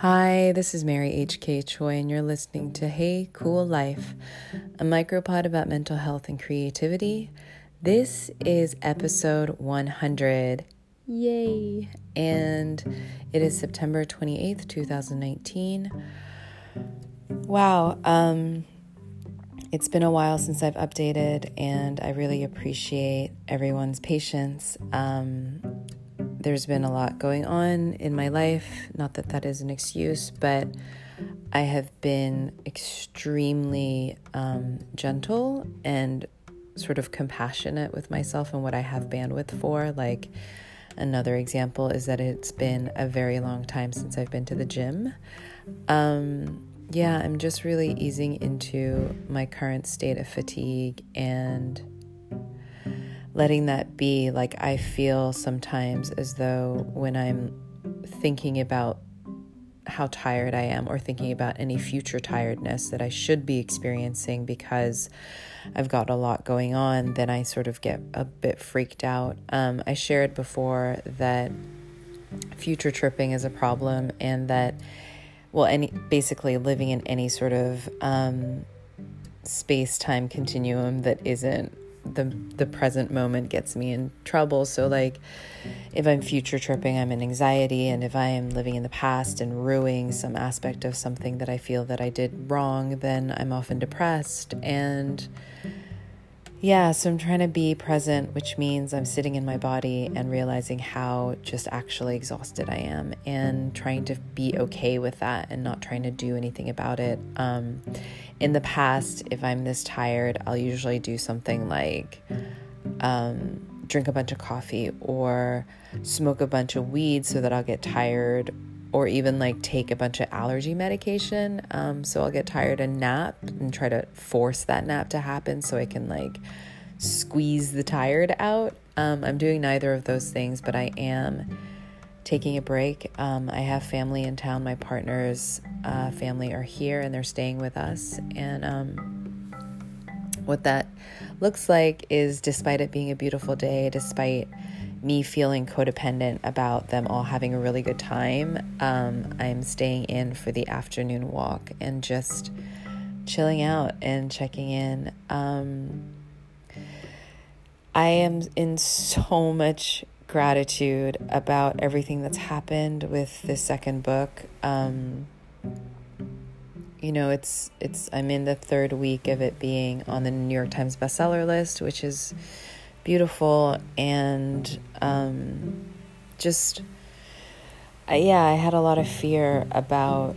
Hi, this is Mary H.K. Choi, and you're listening to Hey Cool Life, a micropod about mental health and creativity. This is episode 100. Yay! And it is September 28th, 2019. Wow, um, it's been a while since I've updated, and I really appreciate everyone's patience. Um, there's been a lot going on in my life. Not that that is an excuse, but I have been extremely um, gentle and sort of compassionate with myself and what I have bandwidth for. Like, another example is that it's been a very long time since I've been to the gym. Um, yeah, I'm just really easing into my current state of fatigue and letting that be. Like, I feel sometimes as though when I'm thinking about how tired I am or thinking about any future tiredness that I should be experiencing because I've got a lot going on, then I sort of get a bit freaked out. Um, I shared before that future tripping is a problem and that, well, any basically living in any sort of um, space time continuum that isn't the the present moment gets me in trouble. So like if I'm future tripping, I'm in anxiety and if I am living in the past and ruining some aspect of something that I feel that I did wrong, then I'm often depressed and yeah, so I'm trying to be present, which means I'm sitting in my body and realizing how just actually exhausted I am and trying to be okay with that and not trying to do anything about it. Um, in the past, if I'm this tired, I'll usually do something like um, drink a bunch of coffee or smoke a bunch of weed so that I'll get tired or even like take a bunch of allergy medication. Um, so I'll get tired and nap and try to force that nap to happen so I can like squeeze the tired out. Um, I'm doing neither of those things, but I am taking a break. Um, I have family in town. My partner's uh, family are here and they're staying with us. And um, what that looks like is despite it being a beautiful day, despite me feeling codependent about them all having a really good time, um, I'm staying in for the afternoon walk and just chilling out and checking in. Um, I am in so much gratitude about everything that's happened with this second book. Um, you know, it's it's I'm in the third week of it being on the New York Times bestseller list, which is beautiful and um, just yeah, I had a lot of fear about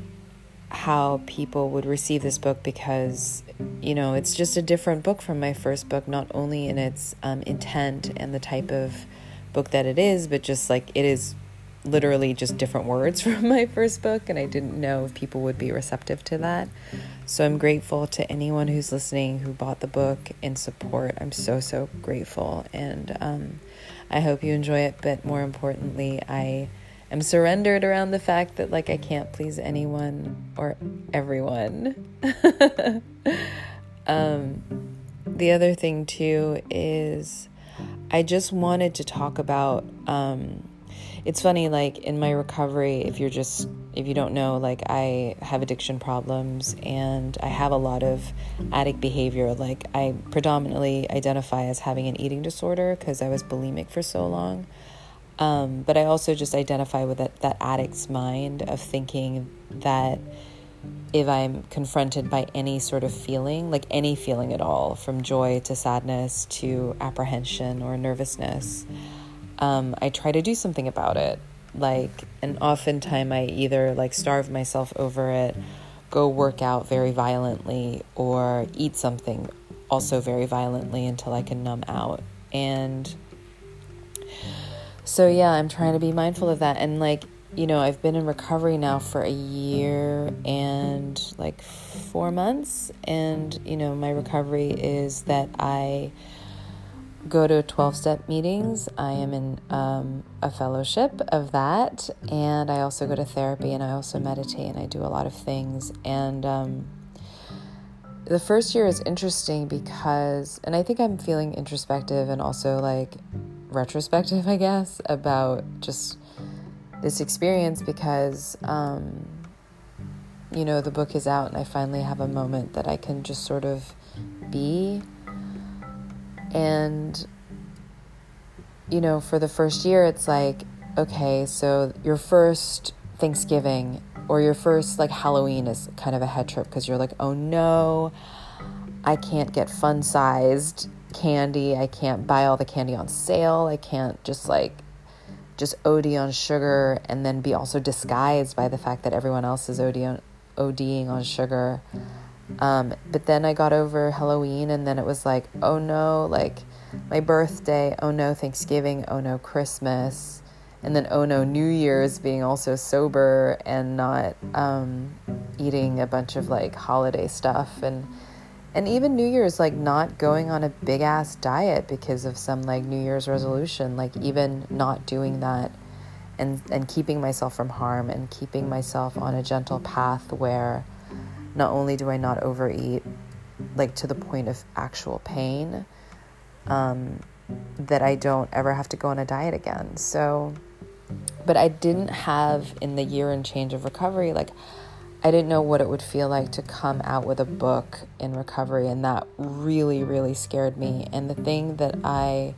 how people would receive this book because you know it's just a different book from my first book not only in its um, intent and the type of book that it is but just like it is literally just different words from my first book and i didn't know if people would be receptive to that so I'm grateful to anyone who's listening who bought the book in support. I'm so, so grateful. And um, I hope you enjoy it. But more importantly, I am surrendered around the fact that, like, I can't please anyone or everyone. um, the other thing, too, is I just wanted to talk about. Um, it's funny, like, in my recovery, if you're just if you don't know, like I have addiction problems and I have a lot of addict behavior. Like I predominantly identify as having an eating disorder because I was bulimic for so long. Um, but I also just identify with that, that addict's mind of thinking that if I'm confronted by any sort of feeling, like any feeling at all, from joy to sadness to apprehension or nervousness, um, I try to do something about it. Like and oftentimes i either like starve myself over it go work out very violently or eat something also very violently until i can numb out. And so yeah i'm trying to be mindful of that. And like you know i've been in recovery now for a year and like four months and you know my recovery is that i go to 12 step meetings. I am in um, a fellowship of that. And I also go to therapy and I also meditate and I do a lot of things. And um, the first year is interesting because, and I think I'm feeling introspective and also like retrospective, I guess, about just this experience because um, you know, the book is out and I finally have a moment that I can just sort of be. And, you know, for the first year, it's like, okay, so your first Thanksgiving or your first like Halloween is kind of a head trip because you're like, oh no, I can't get fun sized candy. I can't buy all the candy on sale. I can't just like just OD on sugar and then be also disguised by the fact that everyone else is OD on, ODing on sugar. Um, but then I got over Halloween and then it was like, oh no, like my birthday, oh no, Thanksgiving, oh no, Christmas. And then, oh no, New Year's being also sober and not um, eating a bunch of like holiday stuff. And and even New Year's, like not going on a big ass diet because of some like New Year's resolution, like even not doing that and, and keeping myself from harm and keeping myself on a gentle path where not only do I not overeat, like to the point of actual pain, um, that I don't ever have to go on a diet again. So, but I didn't have in the year and change of recovery, like, I didn't know what it would feel like to come out with a book in recovery, and that really, really scared me. And the thing that I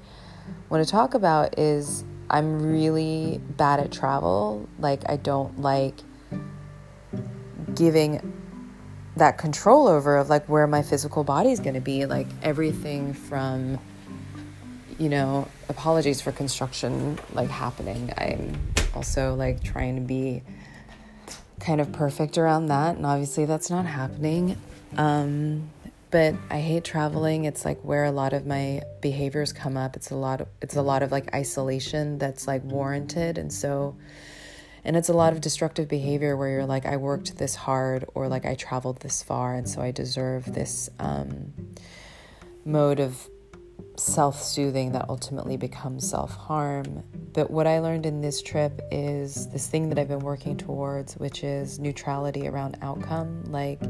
want to talk about is I'm really bad at travel. Like, I don't like giving that control over of like where my physical body is going to be like everything from you know apologies for construction like happening i'm also like trying to be kind of perfect around that. And obviously, that's not happening. Um, but I hate traveling. It's like where a lot of my behaviors come up. It's a lot of it's a lot of like isolation that's like warranted, and so and it's a lot of destructive behavior where you're like, I worked this hard, or like I traveled this far, and so I deserve this um, mode of self soothing that ultimately becomes self harm. But what I learned in this trip is this thing that I've been working towards, which is neutrality around outcome. Like,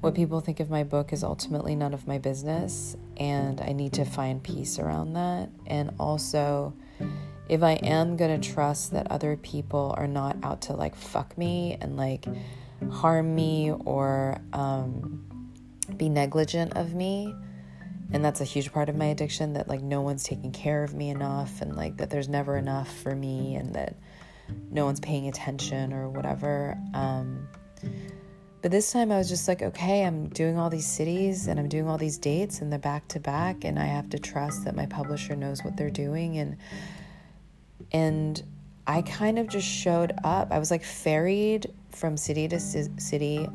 what people think of my book is ultimately none of my business, and I need to find peace around that. And also, if I am gonna trust that other people are not out to like fuck me and like harm me or um, be negligent of me, and that's a huge part of my addiction that like no one's taking care of me enough and like that there's never enough for me and that no one's paying attention or whatever um, but this time I was just like, okay, I'm doing all these cities and I'm doing all these dates and they're back to back and I have to trust that my publisher knows what they're doing and and I kind of just showed up. I was like ferried from city to city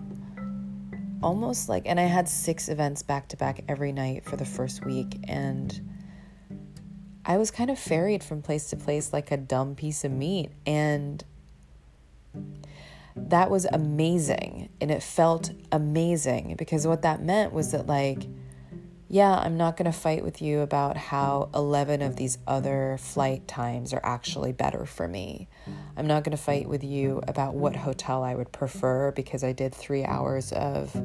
almost like, and I had six events back to back every night for the first week. And I was kind of ferried from place to place like a dumb piece of meat. And that was amazing. And it felt amazing because what that meant was that, like, yeah, I'm not going to fight with you about how 11 of these other flight times are actually better for me. I'm not going to fight with you about what hotel I would prefer because I did three hours of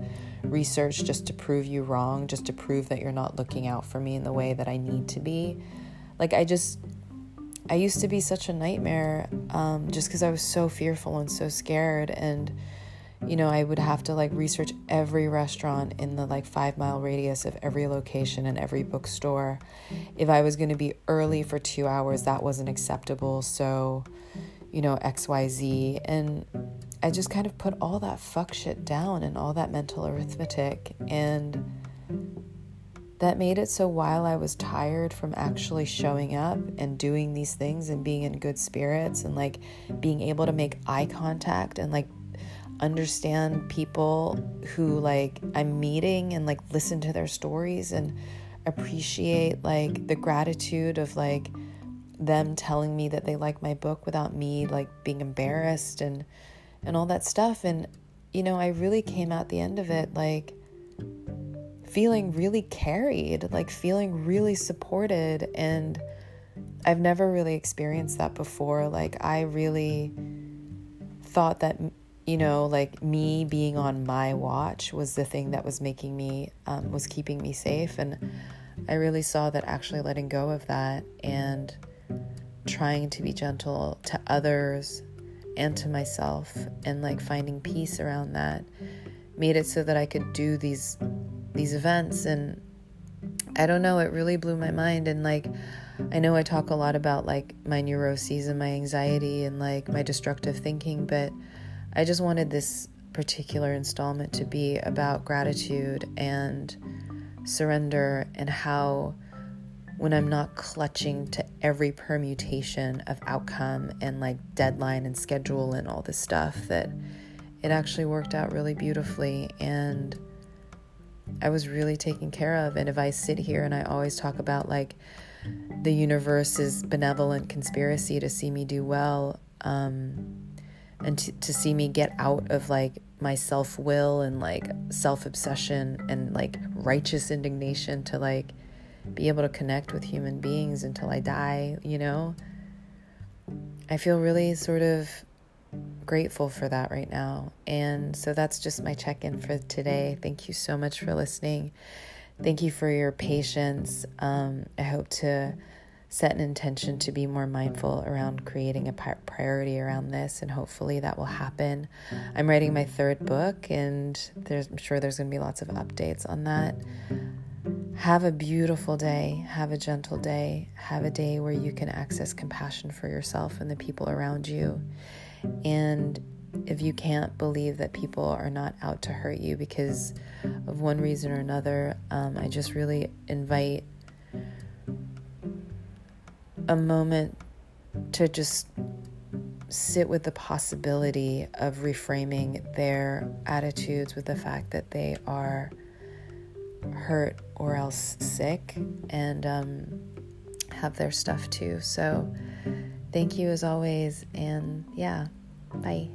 research just to prove you wrong, just to prove that you're not looking out for me in the way that I need to be. Like, I just, I used to be such a nightmare um, just because I was so fearful and so scared. And, you know, I would have to like research every restaurant in the like five mile radius of every location and every bookstore. If I was going to be early for two hours, that wasn't acceptable. So, you know, XYZ. And I just kind of put all that fuck shit down and all that mental arithmetic. And that made it so while I was tired from actually showing up and doing these things and being in good spirits and like being able to make eye contact and like understand people who like I'm meeting and like listen to their stories and appreciate like the gratitude of like them telling me that they like my book without me like being embarrassed and and all that stuff. And you know I really came out the end of it like feeling really carried like feeling really supported. And I've never really experienced that before. Like I really thought that you know, like me being on my watch was the thing that was making me, um, was keeping me safe. And I really saw that actually letting go of that. And trying to be gentle to others and to myself and like finding peace around that made it so that I could do these these events. And I don't know it really blew my mind. And like I know I talk a lot about like my neuroses and my anxiety and like my destructive thinking but I just wanted this particular installment to be about gratitude and surrender and how when I'm not clutching to every permutation of outcome and like deadline and schedule and all this stuff that it actually worked out really beautifully and I was really taken care of. And if I sit here and I always talk about like the universe's benevolent conspiracy to see me do well, um, and to, to see me get out of like my self will and like self obsession and like righteous indignation to like be able to connect with human beings until I die, you know? I feel really sort of grateful for that right now. And so that's just my check in for today. Thank you so much for listening. Thank you for your patience. Um, I hope to set an intention to be more mindful around creating a priority around this, and hopefully that will happen. I'm writing my third book, and I'm sure there's going to be lots of updates on that. Have a beautiful day. Have a gentle day. Have a day where you can access compassion for yourself and the people around you. And if you can't believe that people are not out to hurt you because of one reason or another, um, I just really invite a moment to just sit with the possibility of reframing their attitudes with the fact that they are hurt or else sick and um, have their stuff too. So thank you as always. And yeah, bye.